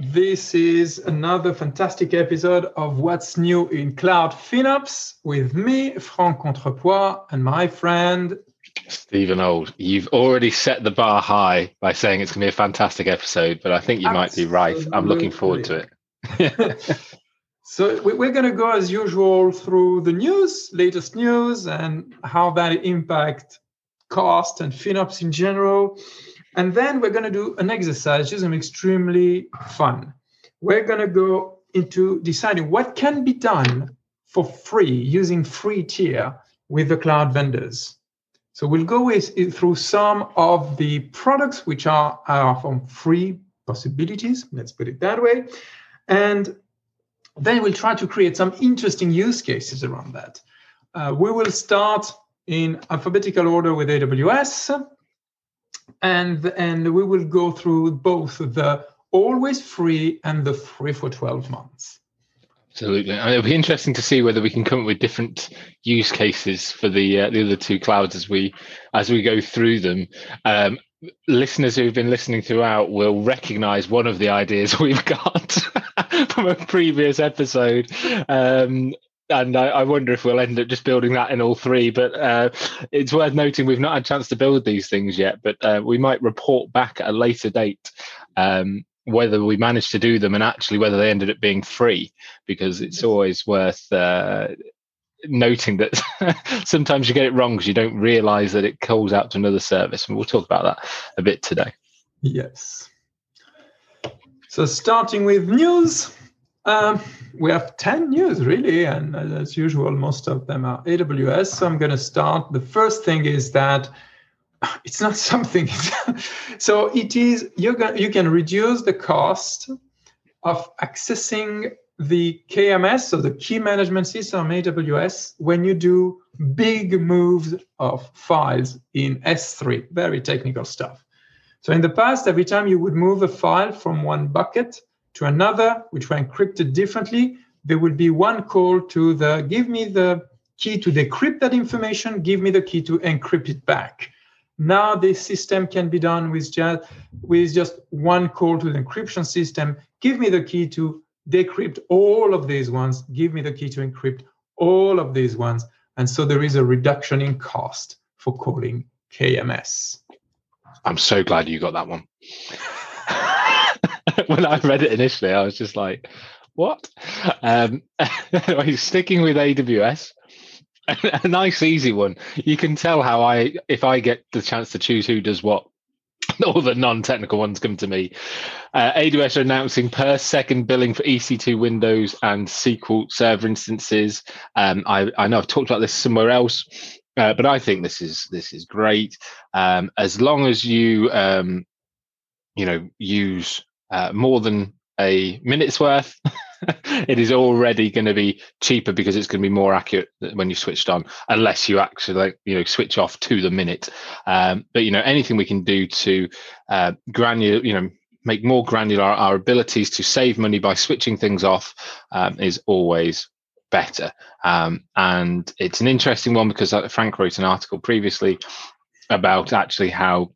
This is another fantastic episode of What's New in Cloud FinOps with me, Franck Contrepois, and my friend Stephen Old, You've already set the bar high by saying it's going to be a fantastic episode, but I think you Absolutely. might be right. I'm looking forward to it. so we're going to go as usual through the news, latest news, and how that impact cost and FinOps in general. And then we're going to do an exercise, which is extremely fun. We're going to go into deciding what can be done for free using free tier with the cloud vendors. So we'll go with, through some of the products which are, are from free possibilities, let's put it that way. And then we'll try to create some interesting use cases around that. Uh, we will start in alphabetical order with AWS and and we will go through both the always free and the free for 12 months. Absolutely. And it'll be interesting to see whether we can come up with different use cases for the uh, the other two clouds as we as we go through them. Um, listeners who've been listening throughout will recognize one of the ideas we've got from a previous episode. Um, and I, I, wonder if we'll end up just building that in all three. But uh, it's worth noting we've not had a chance to build these things yet, but uh, we might report back at a later date um, whether we managed to do them and actually whether they ended up being free, because it's always worth uh, noting that sometimes you get it wrong because you don't realize that it calls out to another service, and we'll talk about that a bit today. Yes. So starting with news. Um, we have 10 news really, and as usual, most of them are AWS. So I'm going to start. The first thing is that it's not something. so it is you can you can reduce the cost of accessing the KMS, so the key management system AWS, when you do big moves of files in S3, very technical stuff. So in the past, every time you would move a file from one bucket to another, which were encrypted differently, there would be one call to the give me the key to decrypt that information, give me the key to encrypt it back. Now this system can be done with just with just one call to the encryption system. Give me the key to decrypt all of these ones. Give me the key to encrypt all of these ones. And so there is a reduction in cost for calling KMS. I'm so glad you got that one. when I read it initially, I was just like, what? Um, sticking with AWS, a nice easy one. You can tell how I, if I get the chance to choose who does what, all the non-technical ones come to me. Uh, AWS are announcing per second billing for EC2 Windows and SQL Server instances. Um, I, I, know I've talked about this somewhere else, uh, but I think this is this is great. Um, as long as you um, you know use uh, more than a minute's worth, it is already going to be cheaper because it's going to be more accurate when you switched on, unless you actually you know switch off to the minute. Um, but you know anything we can do to uh, granular, you know, make more granular our abilities to save money by switching things off um, is always better. Um, and it's an interesting one because uh, Franck wrote an article previously about actually how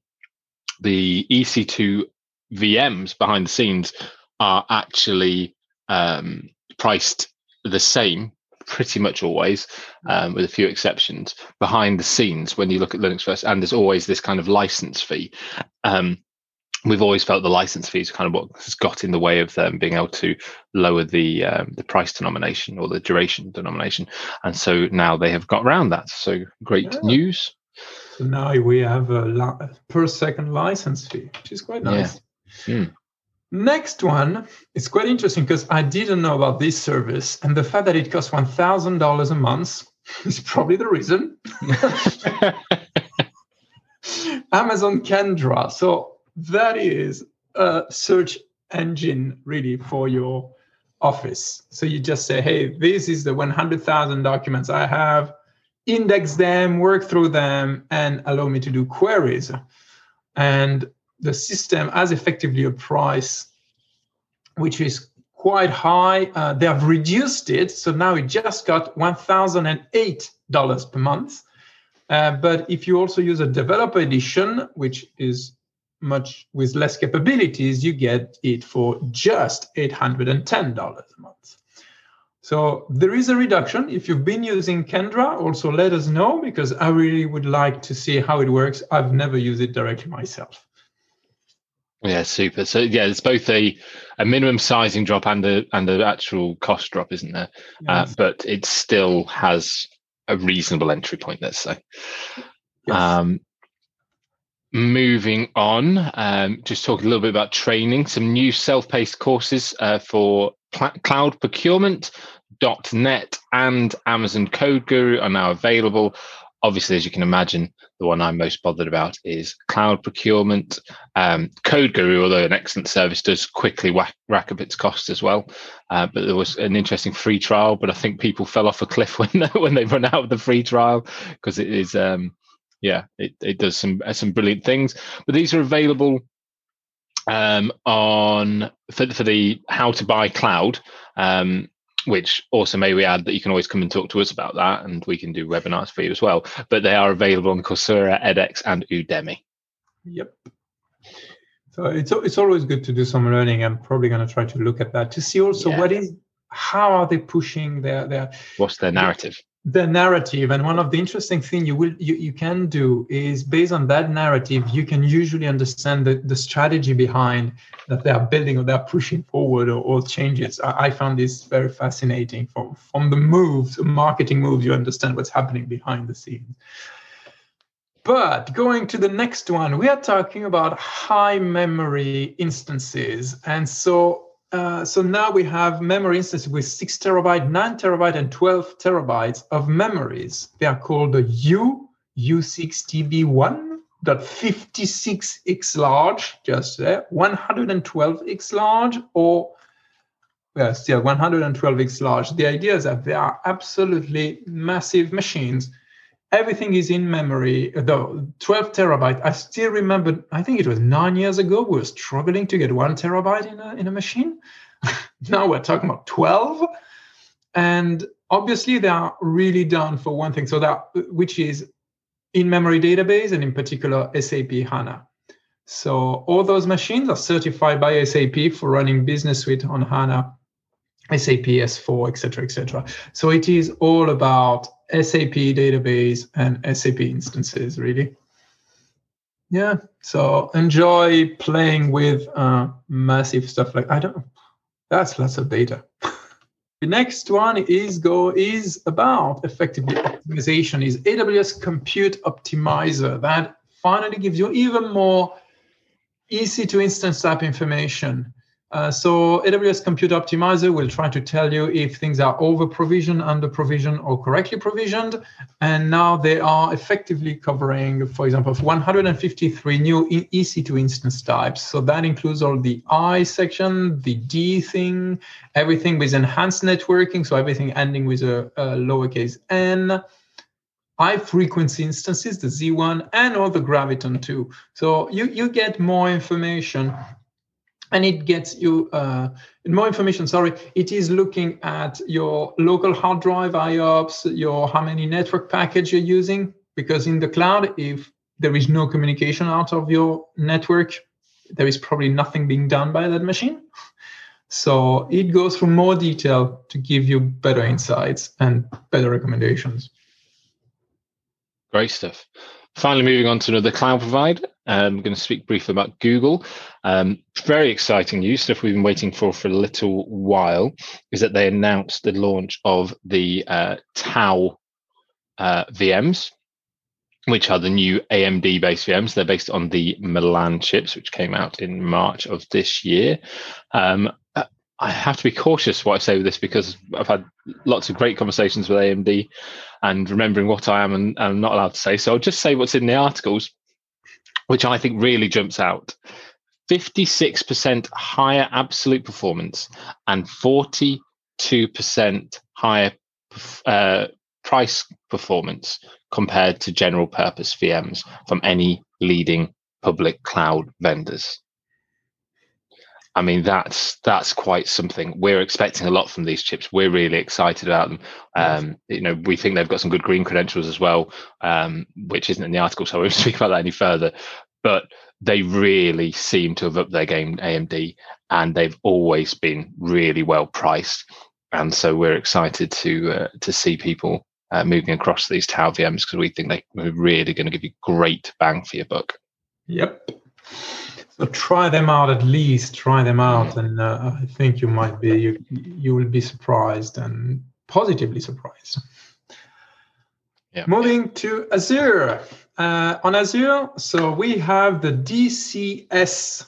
the EC2 VMs behind the scenes are actually um, priced the same pretty much always, um, with a few exceptions, behind the scenes when you look at Linux first. And there's always this kind of license fee. Um, we've always felt the license fees kind of what has got in the way of them being able to lower the um, the price denomination or the duration denomination. And so now they have got around that. So great yeah. news. So now we have a per second license fee, which is quite nice. Yeah. Mm. Next one is quite interesting because I didn't know about this service, and the fact that it costs one thousand dollars a month is probably the reason. Amazon Kendra. So that is a search engine really for your office. So you just say, hey, this is the 100,000 documents I have, index them, work through them, and allow me to do queries. And the system has effectively a price which is quite high. Uh, they have reduced it, so now it just got $1,008 per month. Uh, but if you also use a developer edition, which is much with less capabilities, you get it for just $810 a month. So there is a reduction. If you've been using Kendra, also let us know because I really would like to see how it works. I've never used it directly myself. Yeah, super. So yeah, it's both a, a minimum sizing drop and a and the actual cost drop, isn't there? Uh. Uh, but it still has a reasonable entry point. Let's say. Yes. Um, moving on, um, just talking a little bit about training. Some new self-paced courses uh, for cloud procurement. .NET and Amazon Code Guru are now available. Obviously, as you can imagine, the one I'm most bothered about is cloud procurement. Um, Code Guru, although an excellent service, does quickly whack, rack up its cost as well. Uh, but there was an interesting free trial, but I think people fell off a cliff when when they run out of the free trial because it is, um, yeah, it, it does some some brilliant things. But these are available um, on for, for the how to buy cloud. Um, which also may we add that you can always come and talk to us about that and we can do webinars for you as well. But they are available on coursera edx and udemy. Yep. So it's it's always good to do some learning. I'm probably going to try to look at that to see also yeah. what is how are they pushing their their what's their narrative the narrative. And one of the interesting thing you will you, you can do is based on that narrative you can usually understand the, the strategy behind that they are building or they're pushing forward or, or changes. I, I, found this very fascinating from from the moves marketing moves you understand what's happening behind the scenes. But going to the next one we are talking about high memory instances. And so uh, so now we have memory instances with six terabyte, nine terabyte, and 12 terabytes of memories. They are called the U, U6TB1.56x large, just there, 112x large, or still 112x large. The idea is that they are absolutely massive machines. Everything is in memory. The 12 terabyte, I still remember, I think it was nine years ago, we were struggling to get one terabyte in a, in a machine. now we're talking about 12. And obviously, they are really done for one thing, so that which is in memory database and in particular SAP HANA. So all those machines are certified by SAP for running Business Suite on HANA, SAP S4, etc., etc. So it is all about SAP database and SAP instances, really. Yeah, so enjoy playing with uh, massive stuff like I don't. That's lots of data. the next one is go is about effectively optimization is AWS Compute Optimizer that finally gives you even more EC2 instance type information uh, so AWS Compute Optimizer will try to tell you if things are over provisioned, under provisioned, or correctly provisioned. And now they are effectively covering, for example, 153 new EC2 instance types. So that includes all the I section, the D thing, everything with enhanced networking. So everything ending with a, a lowercase n high frequency instances, the Z1, and all the Graviton2. So you, you get more information and it gets you uh, more information. Sorry, it is looking at your local hard drive IOPS, your how many network package you're using. Because in the cloud, if there is no communication out of your network, there is probably nothing being done by that machine. So it goes through more detail to give you better insights and better recommendations. Great stuff. Finally, moving on to another cloud provider. Um, I'm going to speak briefly about Google. Um, very exciting news, stuff we've been waiting for for a little while, is that they announced the launch of the uh, Tau uh, VMs, which are the new AMD based VMs. They're based on the Milan chips, which came out in March of this year. Um, I have to be cautious what I say with this because I've had lots of great conversations with AMD and remembering what I am and I'm not allowed to say. So I'll just say what's in the articles, which I think really jumps out. 56% higher absolute performance and 42% higher uh, price performance compared to general purpose VMs from any leading public cloud vendors. I mean, that's that's quite something. We're expecting a lot from these chips. We're really excited about them. Um, you know, we think they've got some good green credentials as well, um, which isn't in the article, so I won't speak about that any further. But they really seem to have upped their game, AMD, and they've always been really well priced. And so we're excited to uh, to see people uh, moving across these Tau VMs because we think they're really going to give you great bang for your buck. Yep. So try them out at least. Try them out, and uh, I think you might be you you will be surprised and positively surprised. Yeah. Moving to Azure. Uh, on Azure, so we have the DCS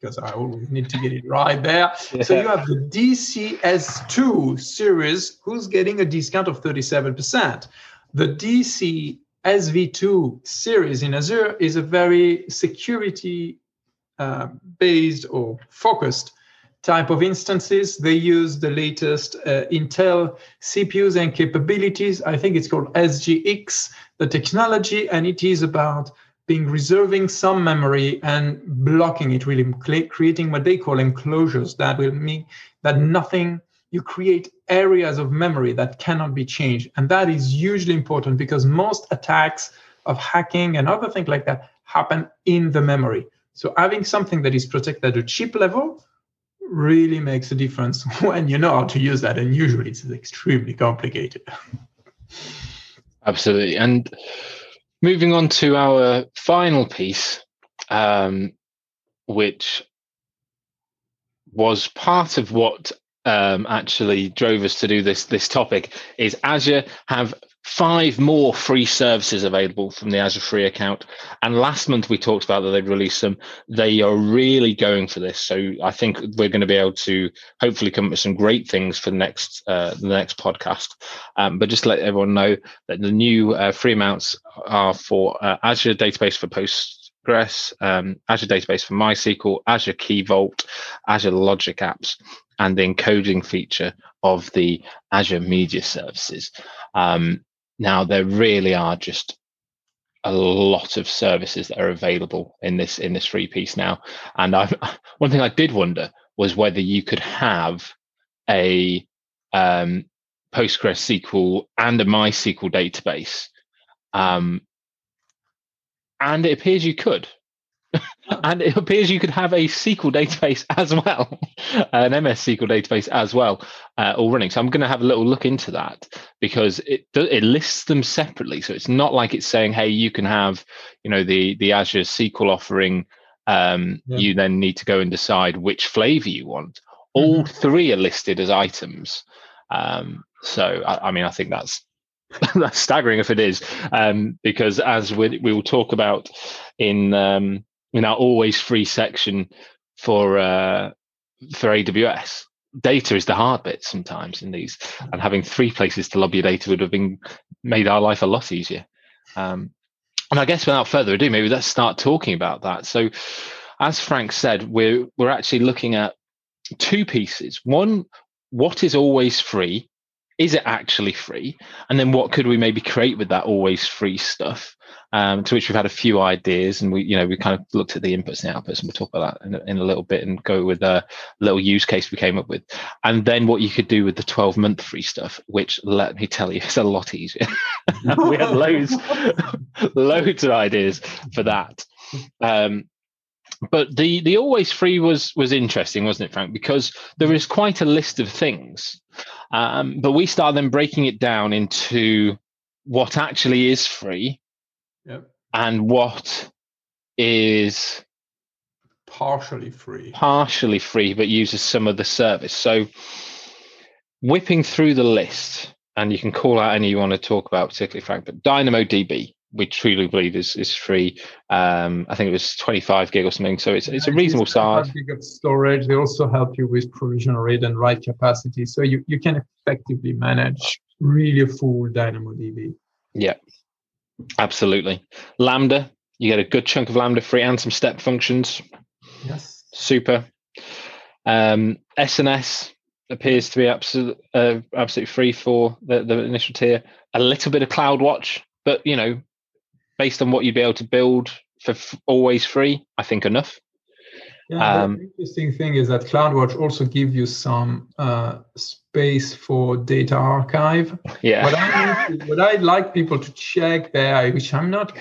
because I always need to get it right there. Yeah. So you have the DCS2 series, who's getting a discount of 37%. The DC SV2 series in Azure is a very security uh, based or focused type of instances. They use the latest uh, Intel CPUs and capabilities. I think it's called SGX, the technology, and it is about being reserving some memory and blocking it, really creating what they call enclosures that will mean that nothing you create areas of memory that cannot be changed. And that is hugely important because most attacks of hacking and other things like that happen in the memory. So having something that is protected at a chip level really makes a difference when you know how to use that. And usually it's extremely complicated. Absolutely. And moving on to our final piece, um, which was part of what um, actually drove us to do this this topic is Azure have five more free services available from the Azure free account. And last month we talked about that they'd released them. They are really going for this. So I think we're going to be able to hopefully come up with some great things for the next uh, the next podcast. Um, but just to let everyone know that the new uh, free amounts are for uh, Azure Database for Postgres, um, Azure Database for MySQL, Azure Key Vault, Azure Logic Apps, and the encoding feature of the Azure Media Services. Um, now, there really are just a lot of services that are available in this in this free piece now. And I, one thing I did wonder was whether you could have a um, Postgres SQL and a MySQL database. Um, and it appears you could. And it appears you could have a SQL database as well, an MS SQL database as well, uh, all running. So I'm going to have a little look into that because it it lists them separately. So it's not like it's saying, hey, you can have, you know, the the Azure SQL offering. Um, yeah. You then need to go and decide which flavor you want. All mm-hmm. three are listed as items. Um, so I, I mean, I think that's that's staggering if it is, um, because as we, we will talk about in um, in our always free section for uh, for AWS. Data is the hard bit sometimes in these, and having three places to lobby your data would have been made our life a lot easier. Um, and I guess without further ado, maybe let's start talking about that. So, as Franck said, we're we're actually looking at two pieces. One, what is always free? Is it actually free? And then what could we maybe create with that always free stuff? um, to which we've had a few ideas and we you know we kind of looked at the inputs and the outputs and we'll talk about that in, in a little bit and go with a little use case we came up with. And then what you could do with the 12 month free stuff which let me tell you it's a lot easier. We had loads loads of ideas for that. Um, but the the always free was was interesting wasn't it franck? Because there is quite a list of things um, but we start then breaking it down into what actually is free Yep. And what is partially free? Partially free, but uses some of the service. So whipping through the list, and you can call out any you want to talk about, particularly Franck, but DynamoDB, we truly believe is is free. Um, I think it was 25 gig or something, so it's it's a reasonable size. Gig of storage. They also help you with provision rate and write capacity, so you you can effectively manage really a full DynamoDB. Yeah, Absolutely. Lambda, you get a good chunk of Lambda free and some step functions. Yes. Super. Um, SNS appears to be absolute, uh, absolutely free for the, the initial tier. A little bit of CloudWatch, but you know, based on what you'd be able to build for f- always free, I think enough. Yeah, um, the interesting thing is that CloudWatch also gives you some uh, space for data archive. Yeah. What I, what I'd like people to check there, which I'm not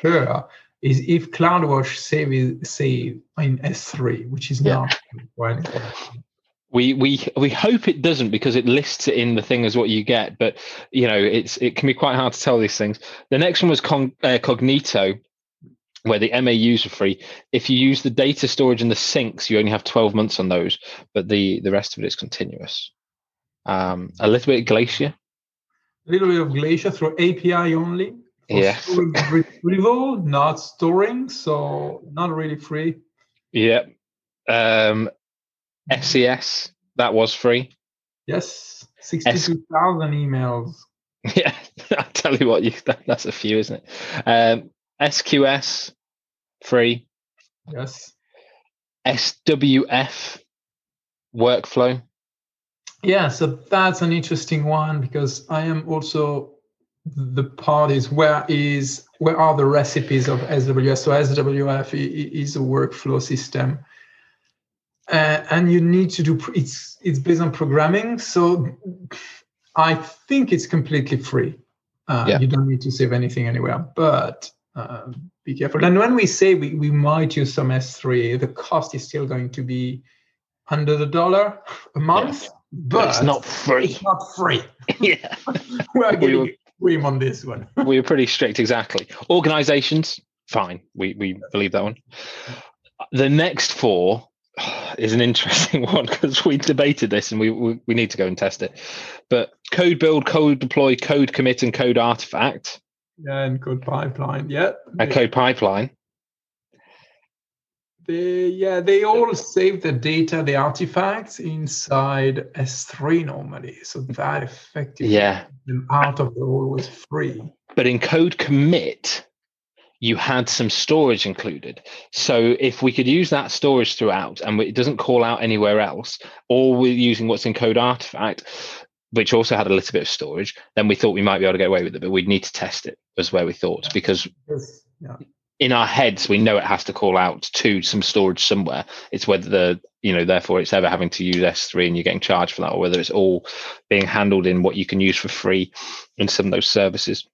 sure, is if CloudWatch save is save in S3, which is Yeah. not We we we hope it doesn't because it lists it in the thing as what you get, but you know it's it can be quite hard to tell these things. The next one was Con, uh, Cognito, where the MAUs are free. If you use the data storage and the syncs, you only have twelve months on those, but the the rest of it is continuous. Um, a little bit of Glacier, a little bit of Glacier through API only. Storage retrieval, not storing, so not really free. yeah. Um, SES that was free. Yes, sixty-two thousand emails. Yeah, I'll tell you what, you that, that's a few, isn't it? Um, SQS free. Yes. SWF workflow. Yeah, so that's an interesting one because I am also the part is where is where are the recipes of SWF? So SWF i- i- is a workflow system, uh, and you need to do it's it's based on programming. So I think it's completely free. Uh, Yeah. You don't need to save anything anywhere, but uh, be careful. And when we say we, we might use some S3, the cost is still going to be under the dollar a month. Yes. But But it's not free. it's not free. yeah, We're getting were- cream on this one. we were pretty strict. Exactly. Organizations, fine. We we believe that one. The next four is an interesting one because we debated this and we, we we need to go and test it. But code build, code deploy, code commit, and code artifact, Yeah, and code pipeline. Yeah. a code pipeline. they- yeah, they all save the data, the artifacts inside S3 normally. So that effectively Yeah. out of the always free. but in code commit you had some storage included. So if we could use that storage throughout and it doesn't call out anywhere else or we're using what's in code artifact which also had a little bit of storage then we thought we might be able to get away with it but we'd need to test it was where we thought because Yeah. in our heads we know it has to call out to some storage somewhere. It's whether the you know therefore it's ever having to use s3 and you're getting charged for that or whether it's all being handled in what you can use for free in some of those services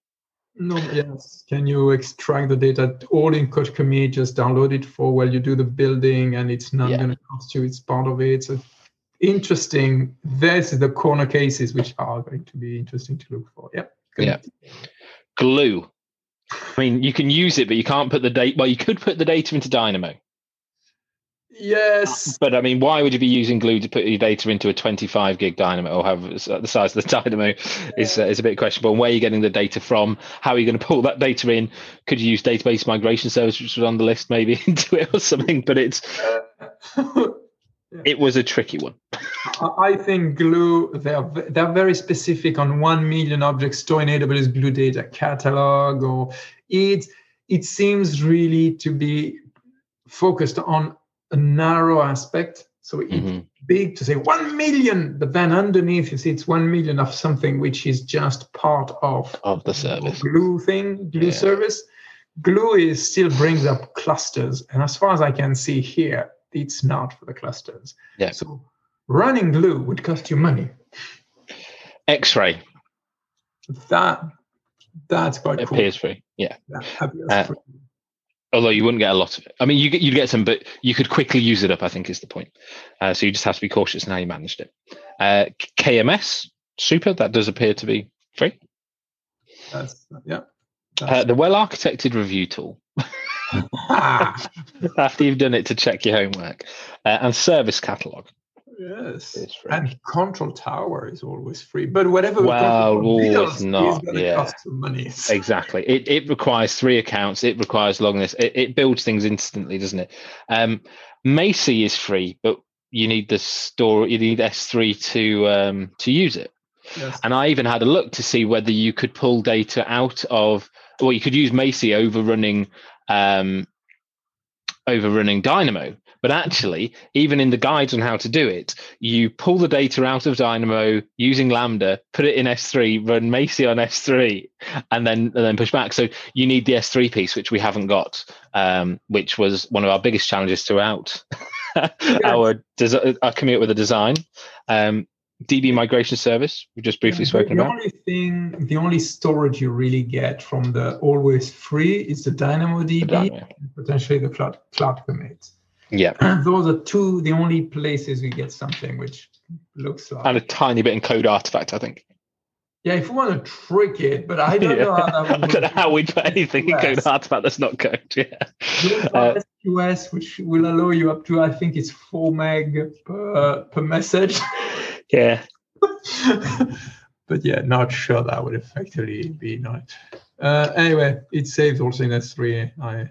No, yes. Can you extract the data all in code commit, just download it for while you do the building and it's not Yeah. going to cost you, it's part of it. So interesting. This is the corner cases which are going to be interesting to look for. Yeah. Good. Yeah. glue. I mean, you can use it, but you can't put the data. Well, you could put the data into Dynamo, Yes. but I mean, why would you be using glue to put your data into a 25 gig Dynamo or have the size of the Dynamo is uh, is a bit questionable. And where are you getting the data from? How are you going to pull that data in? Could you use database migration service, which was on the list, maybe into it or something? But it's it was a tricky one. I think Glue, they're, they're very specific on 1 million objects stored in AWS Glue data catalog, or it, it seems really to be focused on a narrow aspect. So it's Mhm. big to say 1 million, but then underneath you see it's 1 million of something which is just part of Of the service. glue thing, glue Yeah. service. Glue is still brings up clusters, and as far as I can see here, it's not for the clusters. Yeah. So running glue would cost you money. X-ray That that's quite cool. appears free. Yeah. That appears Uh, free. Although you wouldn't get a lot of it. I mean, you get you'd get some, but you could quickly use it up. I think is the point. Uh, so you just have to be cautious in how you managed it. Uh, KMS super that does appear to be free. That's yeah. Uh, the well architected review tool Ah, after you've done it to check your homework uh, and service catalog. Yes. It's free. And control tower is always free, but whatever Well, builds not, is going to yeah. cost some money. Exactly. It it requires three accounts. It requires logness. It, it builds things instantly, doesn't it? Um, Macie is free, but you need the store. You need S3 to um, to use it. Yes. And I even had a look to see whether you could pull data out of, or you could use Macie overrunning, um, overrunning Dynamo. But actually, even in the guides on how to do it, you pull the data out of Dynamo using Lambda, put it in S3, run Macie on S3, and then and then push back. So you need the S3 piece, which we haven't got, um, which was one of our biggest challenges throughout our desi- our commute with the design. Um, DB migration service we've just briefly the, spoken the about. The only thing, the only storage you really get from the always free is the DynamoDB Dynamo. and potentially the Cloud Cloud Commit. Yeah, Those are two, the only places we get something which looks like. and a tiny bit in code artifact, I think. yeah, if we want to trick it, but I don't Yeah. know how that I don't know how we'd put anything in code artifact that's not code. Yeah. Uh, SQS, which will allow you up to, I think it's four meg per, per message. Yeah. but yeah, not sure that would effectively be not. Uh, anyway, it saves also in S3. I,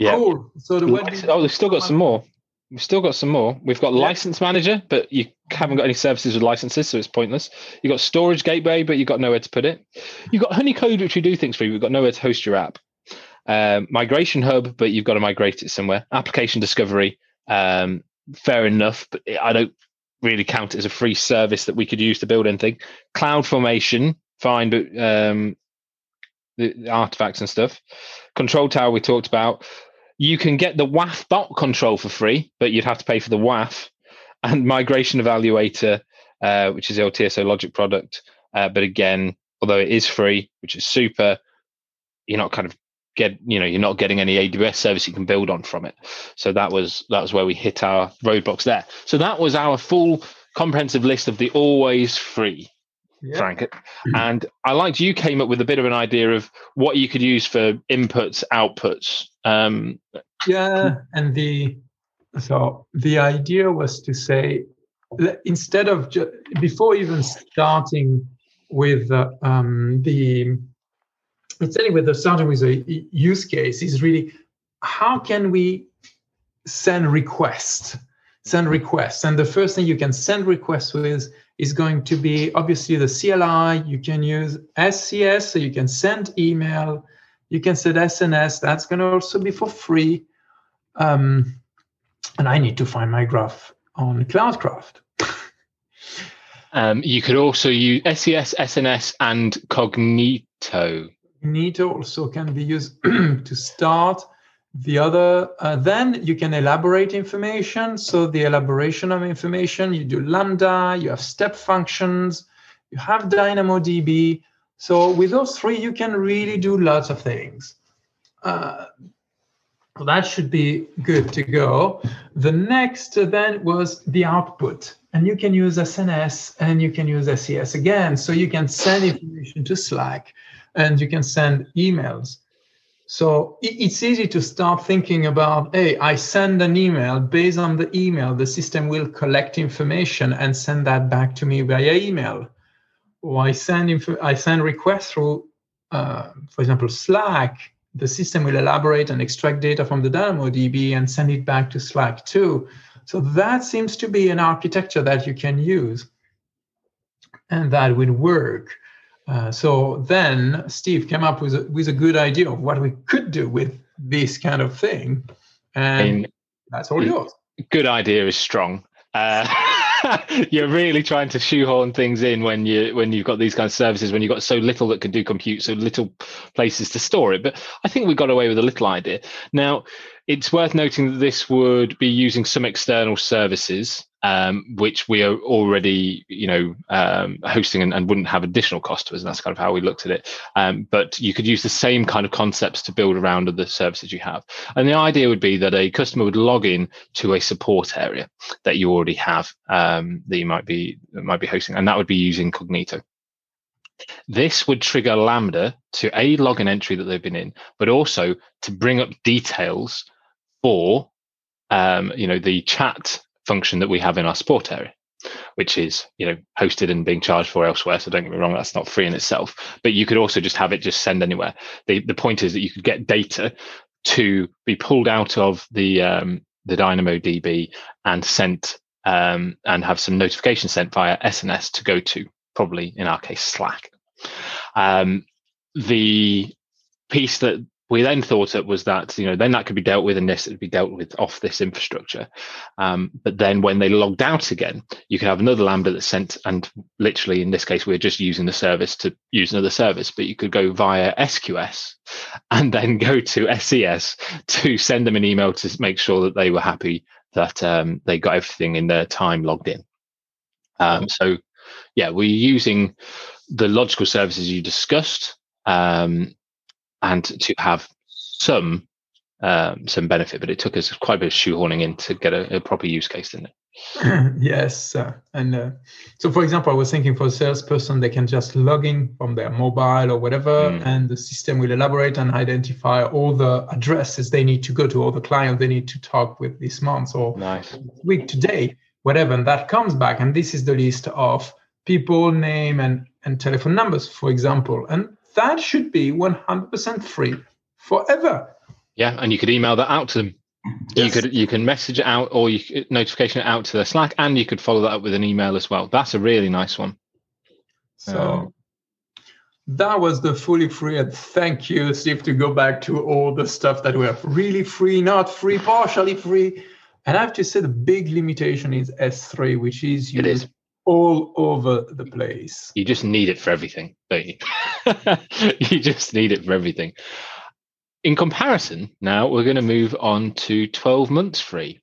Yeah. Cool. So the Lic- Oh, we've still got some more. We've still got some more. We've got Yeah. license manager, but you haven't got any services with licenses, so it's pointless. You've got storage gateway, but you've got nowhere to put it. You've got Honeycode, which we do things for you. We've got nowhere to host your app. Um, migration hub, but you've got to migrate it somewhere. Application discovery, um, fair enough, but I don't really count it as a free service that we could use to build anything. Cloud formation, fine, but um, the, the artifacts and stuff. Control tower we talked about. You can get the WAF bot control for free, but you'd have to pay for the WAF and migration evaluator, uh, which is the old TSO logic product. Uh, but again, although it is free, which is super, you're not kind of get you know you're not getting any AWS service you can build on from it. So that was that was where we hit our roadblocks there. So that was our full comprehensive list of the always free yeah. Franck. And I liked you came up with a bit of an idea of what you could use for inputs, outputs. Um, Yeah, and the so the idea was to say instead of ju- before even starting with uh, um, the instead with the starting with a use case is really how can we send requests send requests? And the first thing you can send requests with is going to be obviously the CLI you can use SES so you can send email you can set SNS that's going to also be for free um, and I need to find my graph on Cloudcraft. um, you could also use SES, SNS, and Cognito. Cognito also can be used to start the other. Uh, then you can elaborate information. So the elaboration of information, you do Lambda, you have step functions, you have DynamoDB. So with those three, you can really do lots of things. Uh, that should be good to go. The next then was the output. And you can use SNS and you can use SES again. So you can send information to Slack and you can send emails. So it's easy to start thinking about, hey, I send an email. Based on the email, the system will collect information and send that back to me via email. Or I send inf- I send requests through, uh, for example, Slack. The system will elaborate and extract data from the DynamoDB and send it back to Slack too. So that seems to be an architecture that you can use, and that will work. Uh, so then Steve came up with a, with a good idea of what we could do with this kind of thing, and And that's all yours. good idea is strong. Uh, you're really trying to shoehorn things in when you when you've got these kind of services when you've got so little that can do compute, so little places to store it. But I think we got away with a little idea. Now, it's worth noting that this would be using some external services, um, which we are already, you know, um, hosting and, and wouldn't have additional cost to us. And that's kind of how we looked at it. Um, but you could use the same kind of concepts to build around the services you have. And the idea would be that a customer would log in to a support area that you already have um, that you might be might be hosting, and that would be using Cognito. This would trigger Lambda to a login entry that they've been in, but also to bring up details for um, you know the chat function that we have in our support area, which is you know hosted and being charged for elsewhere. So don't get me wrong, that's not free in itself. But you could also just have it just send anywhere. The the point is that you could get data to be pulled out of the um, the DynamoDB and sent um, and have some notifications sent via SNS to go to probably in our case Slack. Um, the piece that we then thought it was that you know then that could be dealt with and this would be dealt with off this infrastructure. Um, but then when they logged out again you could have another lambda that's sent and literally in this case we're just using the service to use another service but you could go via sqs and then go to ses to send them an email to make sure that they were happy that um, they got everything in their time logged in. Um, so, yeah, we're using the logical services you discussed um, and to have some um, some benefit, but it took us quite a bit of shoehorning in to get a, a proper use case, didn't it? yes, uh, and uh, so for example, I was thinking for a salesperson, they can just log in from their mobile or whatever, mm. and the system will elaborate and identify all the addresses they need to go to, all the clients they need to talk with this month or nice. week today, whatever, and that comes back, and this is the list of people, name, and and telephone numbers, for example, and that should be 100% free forever. Yeah, and you could email that out to them. Yes. You could you can message it out or you notification it out to their Slack, and you could follow that up with an email as well. That's a really nice one. So um, that was the fully free, and thank you, Steve, to go back to all the stuff that were really free, not free, partially free. And I have to say, the big limitation is S3, which is used it is. All over the place. You just need it for everything, don't you? you just need it for everything in comparison, now we're going to move on to 12 months free.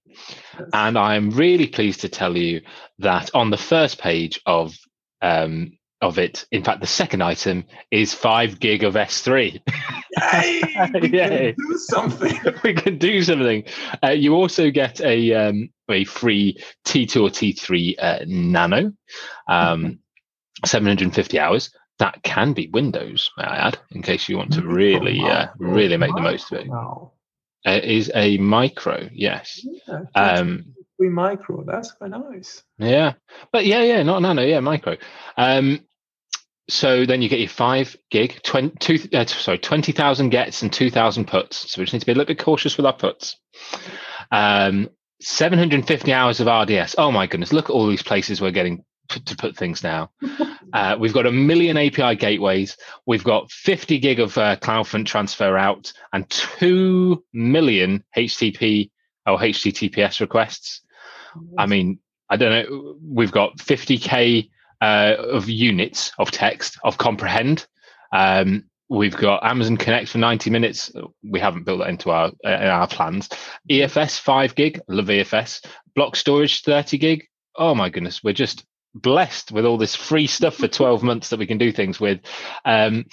And I'm really pleased to tell you that on the first page of um, of it, in fact, the second item is five gig of S3. Yay! We Yay. can do something. we can do something. Uh, you also get a um, a free T2 or T3 uh, Nano, um, 750 hours that can be Windows, may I add, in case you want to really, uh, really make the most of it. It is a micro, yes. Yeah, um, micro. That's quite nice. Yeah, but yeah, yeah, not nano, yeah, micro. Um, so then you get your five gig, 20, two, uh, sorry, twenty thousand gets and two thousand puts. So we just need to be a little bit cautious with our puts. Um, 750 hours of RDS. Oh my goodness, look at all these places we're getting to put things now. Uh, we've got a million API gateways. We've got 50 gig of uh, CloudFront transfer out and 2 million HTTP or HTTPS requests. I mean, I don't know. We've got 50K uh, of units of text of comprehend. Um, we've got Amazon Connect for 90 minutes. We haven't built that into our uh, in our plans. EFS 5 gig, love EFS. Block storage 30 gig. Oh my goodness, we're just blessed with all this free stuff for 12 months that we can do things with. Um,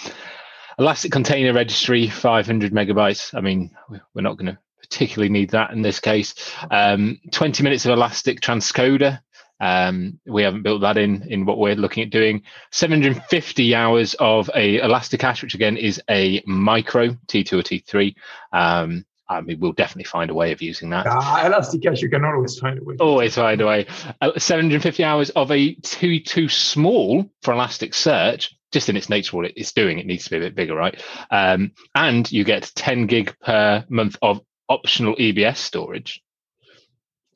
Elastic Container Registry, 500 megabytes. I mean, we're not going to particularly need that in this case. Um, 20 minutes of Elastic Transcoder. Um, we haven't built that in in what we're looking at doing. 750 hours of a Elasticache, which again is a micro T2 or T3. Um, I mean, we'll definitely find a way of using that. Ah, Elasticache, you can always find a way. Always find a way. Uh, 750 hours of a too too small for Elasticsearch, just in its nature, what it's doing, it needs to be a bit bigger, right? Um, and you get 10 gig per month of optional EBS storage.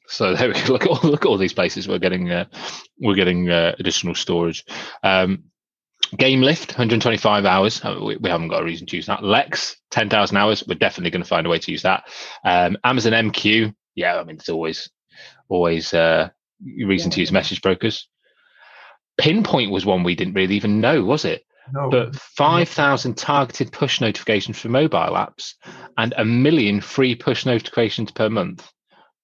So there we go. Look at all, look at all these places we're getting uh, we're getting uh, additional storage. Um, Game Lift, 125 hours. Uh, we, we, haven't got a reason to use that. Lex, 10,000 hours. We're definitely going to find a way to use that. Um, Amazon MQ, yeah, I mean, it's always, always uh, reason to use message brokers. Pinpoint was one we didn't really even know, was it? No. But 5,000 targeted push notifications for mobile apps and a million free push notifications per month.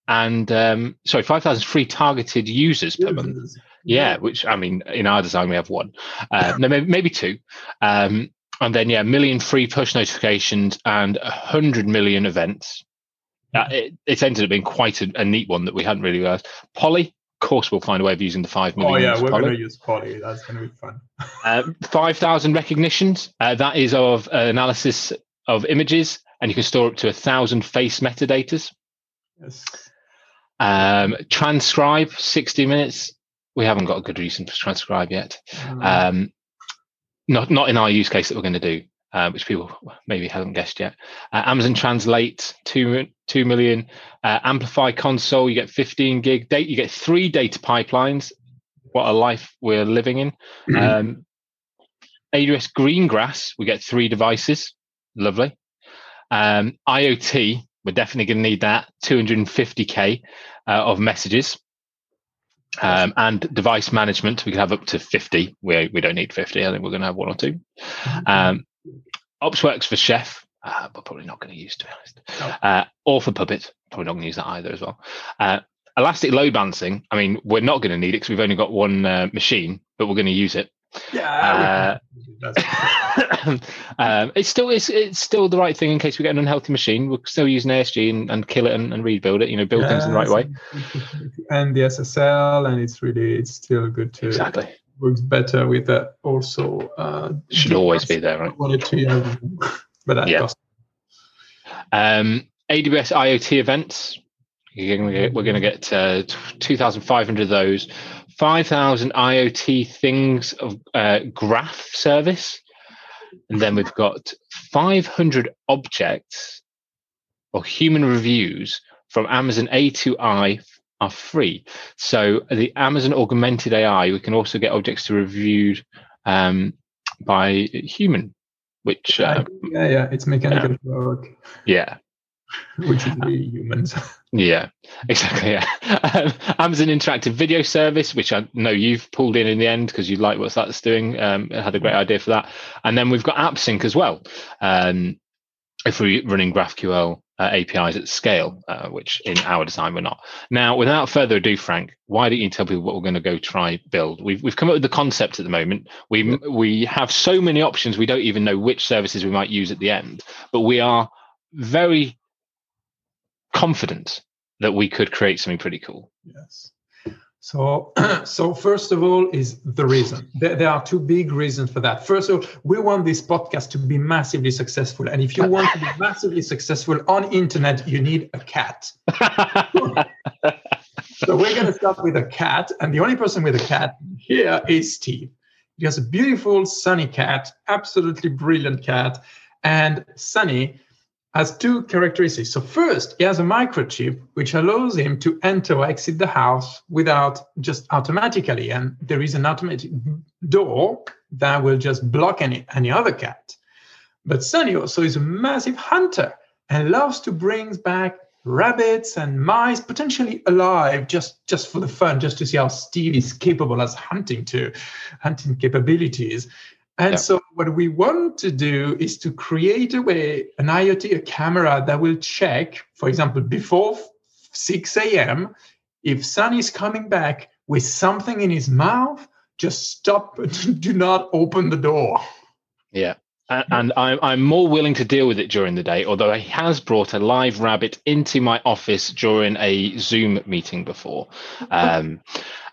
And um, sorry, 5,000 free targeted users per month yeah, which I mean, in our design we have one, uh, no, maybe, maybe two, um, and then yeah, a million free push notifications and a hundred million events. Uh, it, it's ended up being quite a, a, neat one that we hadn't really realized. Polly, of course, we'll find a way of using the five million. Oh yeah, we're going to use Polly. That's going to be fun. uh, five thousand recognitions. Uh, that is of uh, analysis of images, and you can store up to a thousand face metadatas. Yes. Um, transcribe 60 minutes we haven't got a good reason to transcribe yet. Mm. Um, not not in our use case that we're going to do, uh, which people maybe haven't guessed yet. Uh, Amazon Translate two two million. Uh, Amplify console, you get 15 gig date. You get three data pipelines. What a life we're living in. Mm-hmm. Um, AWS Greengrass, we get three devices. Lovely. Um, IoT, we're definitely going to need that. 250k uh, of messages. Um, and device management, we can have up to 50. We, we don't need 50. I think we're going to have one or 2 mm-hmm. Um, OpsWorks for Chef, uh, but probably not going to use, to be honest. Uh, or for Puppet, probably not going to use that either as well. Uh, elastic load balancing. I mean, we're not going to need it because we've only got one uh, machine, but we're going to use it. Yeah. Uh, um, it's still it's, it's still the right thing in case we get an unhealthy machine. We'll still use an ASG and, and kill it and, and rebuild it. You know, build things in the right way. And the SSL, and it's really it's still good to exactly works better with that. Also, uh, should always be there, right? Wanted to, but that yeah. Cost. Um, AWS IoT events. We're going to get uh, 2,500 of those. 5,000 IoT things of uh, graph service. And then we've got 500 objects or human reviews from Amazon A2I are free. So the Amazon augmented AI, we can also get objects to reviewed um, by human, which uh, yeah, yeah, it's mechanical yeah. work. Yeah, which is really humans. Yeah, exactly. Yeah. Um, Amazon Interactive Video Service, which I know you've pulled in in the end because you like what that's doing. Um, had a great idea for that. And then we've got AppSync as well. Um, if we're running GraphQL uh, APIs at scale, uh, which in our design we're not. Now, without further ado, Franck, why don't you tell people what we're going to go try build? We've we've come up with the concept at the moment. We we have so many options we don't even know which services we might use at the end, but we are very confident that we could create something pretty cool. Yes. So, so first of all, is the reason. There, there, are two big reasons for that. First of all, we want this podcast to be massively successful, and if you want to be massively successful on internet, you need a cat. so we're going to start with a cat, and the only person with a cat here is Steve. He has a beautiful Sunny cat, absolutely brilliant cat, and Sunny has two characteristics. So first, he has a microchip which allows him to enter or exit the house without just automatically. And there is an automatic door that will just block any, any other cat. But Sunny also is a massive hunter and loves to bring back rabbits and mice potentially alive just just for the fun just to see how steve is capable as hunting to hunting capabilities and yeah. so what we want to do is to create a way, an IoT, a camera that will check, for example, before 6 a.m., if Sun is coming back with something in his mouth, just stop, do not open the door. Yeah. And I'm, I'm more willing to deal with it during the day, although he has brought a live rabbit into my office during a Zoom meeting before. Um,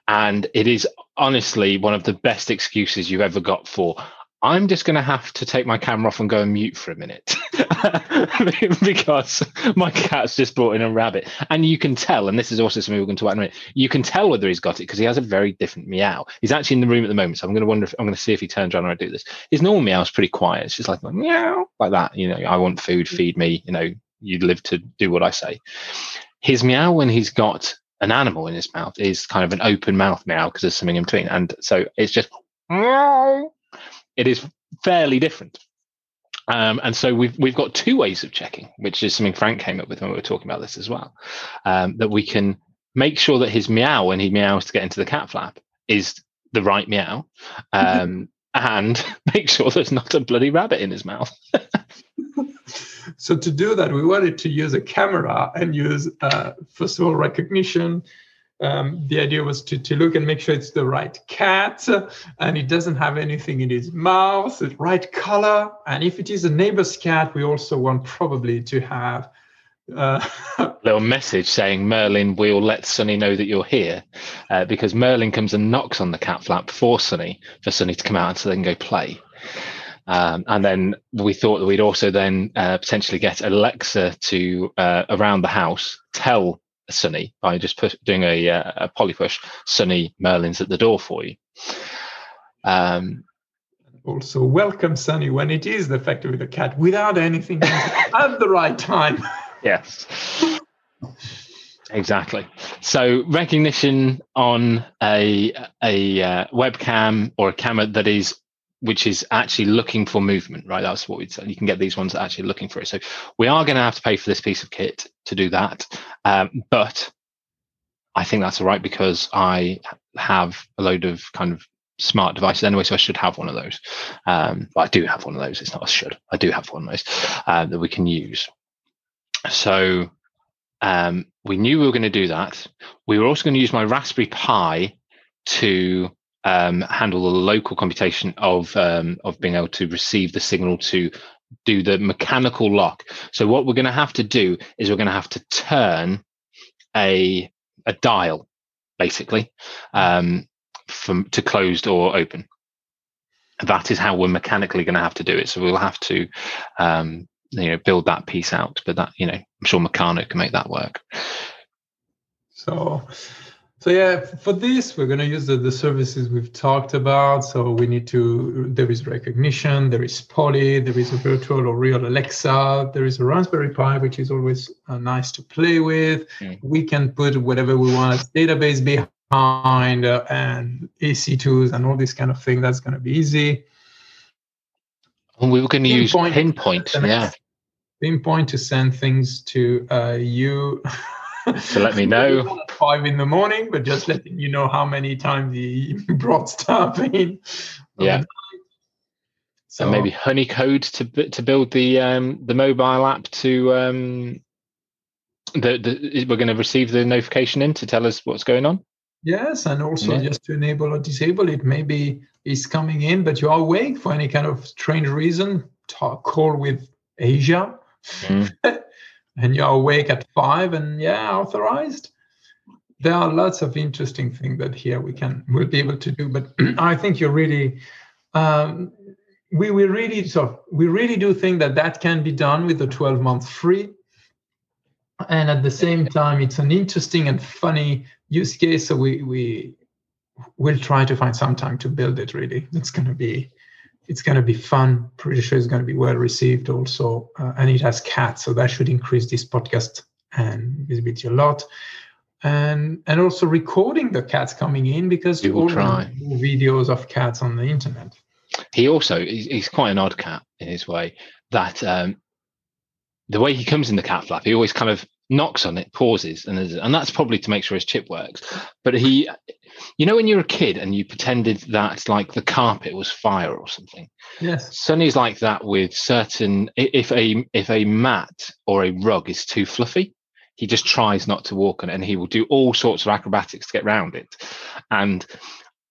and it is honestly one of the best excuses you've ever got for I'm just going to have to take my camera off and go and mute for a minute because my cat's just brought in a rabbit. And you can tell, and this is also something we're going to talk about in a minute, you can tell whether he's got it because he has a very different meow. He's actually in the room at the moment. So I'm going to wonder if I'm going to see if he turns around when I do this. His normal meow is pretty quiet. It's just like meow, like that. You know, I want food, mm. feed me. You know, you live to do what I say. His meow when he's got an animal in his mouth is kind of an open mouth meow because there's something in between. And so it's just meow it is fairly different. Um, and so we've we've got two ways of checking, which is something Franck came up with when we were talking about this as well. Um, that we can make sure that his meow when he meows to get into the cat flap is the right meow, um, and make sure there's not a bloody rabbit in his mouth. so to do that, we wanted to use a camera and use uh, first of all Rekognition, um, the idea was to, to look and make sure it's the right cat and it doesn't have anything in its mouth, the right color. And if it is a neighbor's cat, we also want probably to have uh, little message saying Merlin we'll let Sunny know that you're here uh, because Merlin comes and knocks on the cat flap for Sunny for Sunny to come out and so they can go play. Um, and then we thought that we'd also then uh, potentially get Alexa to uh, around the house tell Sunny by just push, doing a, uh, a Polly push. Sunny Merlin's at the door for you. Um, also, welcome Sunny when it is effectively the cat without anything at the right time. yes. Exactly. So Rekognition on a a uh, webcam or a camera that is which is actually looking for movement, right? That's what we'd say. You can get these ones actually looking for it. So we are going to have to pay for this piece of kit to do that. Um, but I think that's all right because I have a load of kind of smart devices anyway, so I should have one of those. Um, I do have one of those. It's not a should. I do have one of those uh, that we can use. So um, we knew we were going to do that. We were also going to use my Raspberry Pi to um, handle the local computation of um, of being able to receive the signal to do the mechanical lock. So what we're going to have to do is we're going to have to turn a a dial, basically, um, from to closed or open. That is how we're mechanically going to have to do it. So we'll have to, um, you know, build that piece out. But that, you know, I'm sure Meccano can make that work. So so yeah, for this, we're going to use the, the services we've talked about. So we need to, there is Rekognition, there is Polly, there is a virtual or real Alexa, there is a Raspberry Pi, which is always uh, nice to play with. Mm. We can put whatever we want as database behind uh, and EC2s and all this kind of thing. That's going to be easy. And we were going to use Pinpoint, yeah. Pinpoint to send things to uh, you. so let me know. Five in the morning, but just letting you know how many times he brought stuff in. Yeah. So and maybe Honeycode to to build the um, the mobile app to um, the, the we're going to receive the notification in to tell us what's going on. Yes, and also yeah. just to enable or disable it. Maybe it's coming in, but you are awake for any kind of strange reason. Talk, call with Asia. Mm. and you're awake at five and yeah authorized? There are lots of interesting things that here we can we'll be able to do but i think you're really um, we we really so we really do think that that can be done with the 12 months free. And at the same time it's an interesting and funny use case so we we will try to find some time to build it really. It's going to be it's going to be fun. Pretty sure it's going to be well received also, uh, and it has cats, so that should increase this podcast and visibility a lot. And and also recording the cats coming in because you will try videos of cats on the internet. He also he's quite an odd cat in his way. That um, the way he comes in the cat flap, he always kind of knocks on it, pauses, and and that's probably to make sure his chip works. But he, you know, when you're a kid and you pretended that like the carpet was fire or something. Yes. Sunny's like that with certain. If a if a mat or a rug is too fluffy, he just tries not to walk on it, and he will do all sorts of acrobatics to get around it, and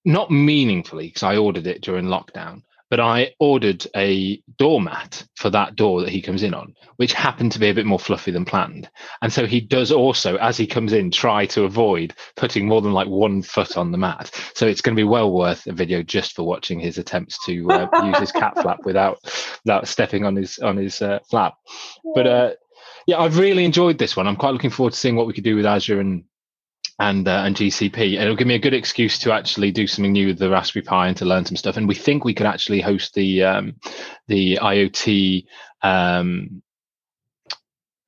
not meaningfully because I ordered it during lockdown but I ordered a doormat for that door that he comes in on, which happened to be a bit more fluffy than planned. And so he does also, as he comes in, try to avoid putting more than like one foot on the mat. So it's going to be well worth a video just for watching his attempts to uh, use his cat flap without without stepping on his on his uh, flap. But uh, yeah, I've really enjoyed this one. I'm quite looking forward to seeing what we could do with Azure and and uh, and GCP. And it'll give me a good excuse to actually do something new with the Raspberry Pi and to learn some stuff. And we think we could actually host the um, the IoT um,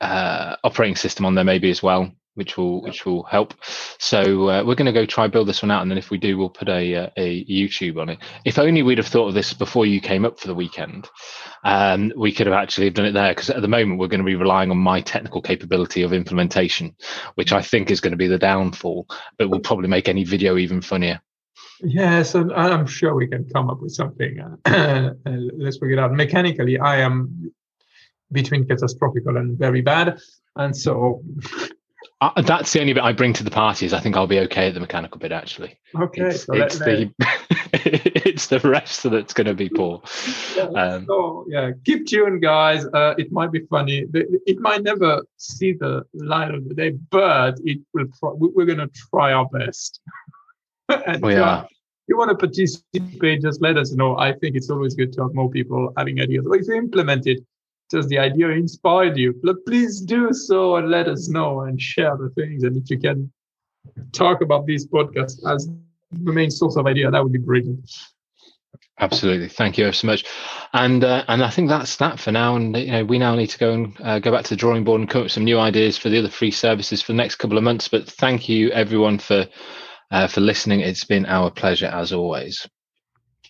uh, operating system on there maybe as well which will which will help. So uh, we're going to go try build this one out, and then if we do, we'll put a uh, a YouTube on it. If only we'd have thought of this before you came up for the weekend, um, we could have actually done it there. Because at the moment, we're going to be relying on my technical capability of implementation, which I think is going to be the downfall, but will probably make any video even funnier. Yes, and I'm sure we can come up with something. Uh, let's figure it out. Mechanically, I am between catastrophic and very bad, and so uh, that's the only bit I bring to the party. Is I think I'll be okay at the mechanical bit. Actually, okay. It's, so it's the it's the rest that's going to be poor. Yeah, um, so yeah, keep tuned, guys. Uh, it might be funny. It might never see the light of the day, but it will. Pro- we're going to try our best. and we are. If you want to participate, just let us know. I think it's always good to have more people having ideas. If you implement it, does the idea inspired you? Please do so and let us know and share the things. And if you can talk about these podcasts as the main source of idea, that would be brilliant. Absolutely, thank you so much, and uh, and I think that's that for now. And you know, we now need to go and uh, go back to the drawing board and come up with some new ideas for the other free services for the next couple of months. But thank you everyone for uh, for listening. It's been our pleasure as always.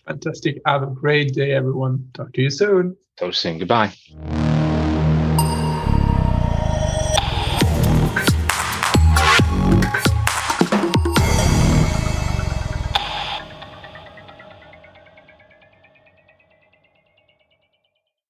Fantastic. Have a great day, everyone. Talk to you soon. Talk soon. Goodbye.